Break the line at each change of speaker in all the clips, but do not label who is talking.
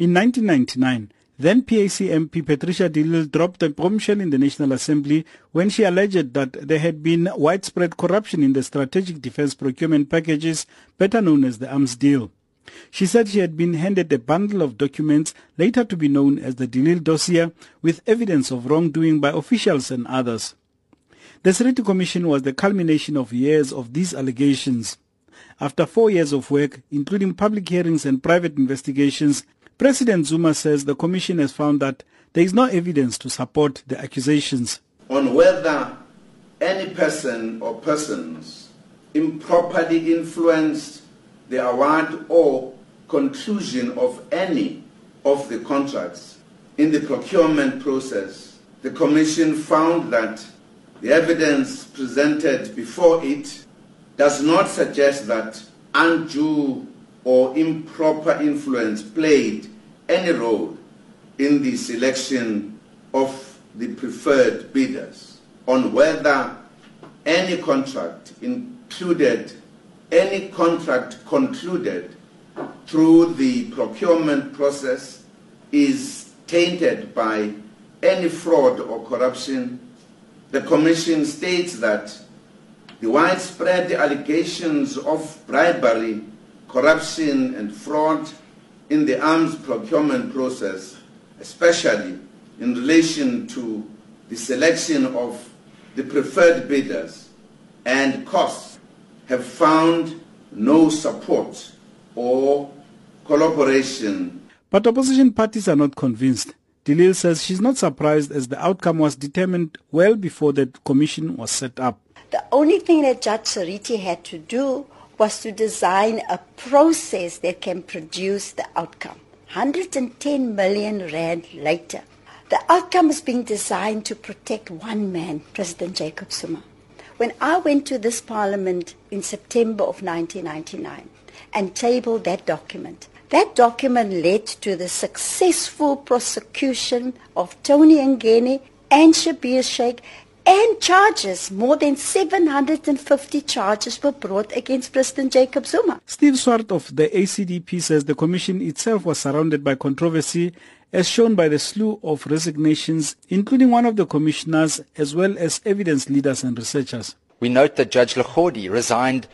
In 1999, then PAC MP Patricia de Lille dropped a bombshell in the National Assembly when she alleged that there had been widespread corruption in the strategic defense procurement packages, better known as the arms deal. She said she had been handed a bundle of documents later to be known as the de Lille dossier with evidence of wrongdoing by officials and others. The Seriti Commission was the culmination of years of these allegations. After four years of work, including public hearings and private investigations, President Zuma says the Commission has found that there is no evidence to support the accusations.
On whether any person or persons improperly influenced the award or conclusion of any of the contracts in the procurement process, the Commission found that the evidence presented before it does not suggest that undue or improper influence played any role in the selection of the preferred bidders on whether any contract included any contract concluded through the procurement process is tainted by any fraud or corruption, the Commission states that the widespread allegations of bribery, corruption, and fraud in the arms procurement process, especially in relation to the selection of the preferred bidders and costs, have found no support or collaboration.
But opposition parties are not convinced. de Lille says she's not surprised as the outcome was determined well before the commission was set up.
The only thing that Judge Seriti had to do was to design a process that can produce the outcome. 110 million rand later, the outcome is being designed to protect one man, President Jacob Zuma. When I went to this parliament in September of 1999 and tabled that document, that document led to the successful prosecution of Tony Yengeni and Schabir Shaik and charges. More than 750 charges were brought against President Jacob Zuma.
Steve Swart of the ACDP says the commission itself was surrounded by controversy as shown by the slew of resignations, including one of the commissioners as well as evidence leaders and researchers.
We note that Judge Legodi resigned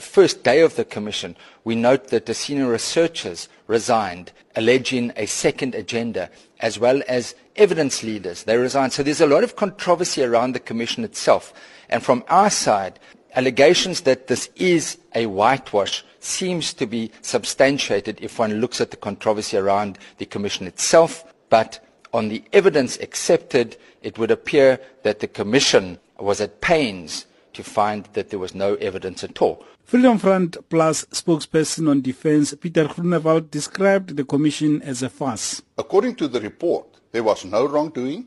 first day of the commission, we note that the senior researchers resigned, alleging a second agenda, as well as evidence leaders. They resigned. So there's a lot of controversy around the commission itself. And from our side, allegations that this is a whitewash seems to be substantiated if one looks at the controversy around the commission itself. But on the evidence accepted, it would appear that the commission was at pains to find that there was no evidence at all.
Freedom Front Plus spokesperson on defense, Pieter Groenewald, described the commission as a farce.
According to the report, there was no wrongdoing.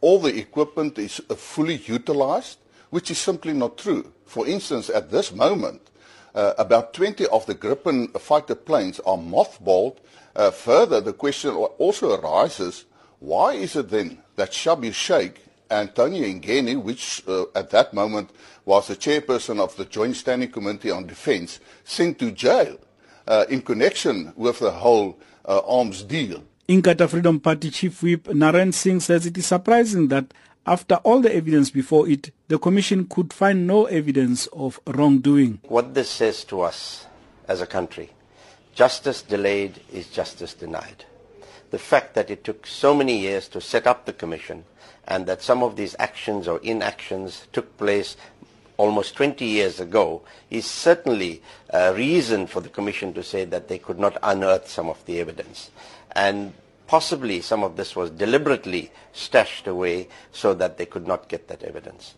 All the equipment is fully utilized, which is simply not true. For instance, at this moment, uh, about 20 of the Gripen fighter planes are mothballed. Uh, further, the question also arises, why is it then that Schabir Shaik Antonio Yengeni, which uh, at that moment was the chairperson of the Joint Standing Committee on Defence, sent to jail uh, in connection with the whole uh, arms deal.
Inkatha Freedom Party Chief Whip Naren Singh says it is surprising that after all the evidence before it, the Commission could find no evidence of wrongdoing.
What this says to us as a country, justice delayed is justice denied. The fact that it took so many years to set up the Commission and that some of these actions or inactions took place almost 20 years ago is certainly a reason for the Commission to say that they could not unearth some of the evidence. And possibly some of this was deliberately stashed away so that they could not get that evidence.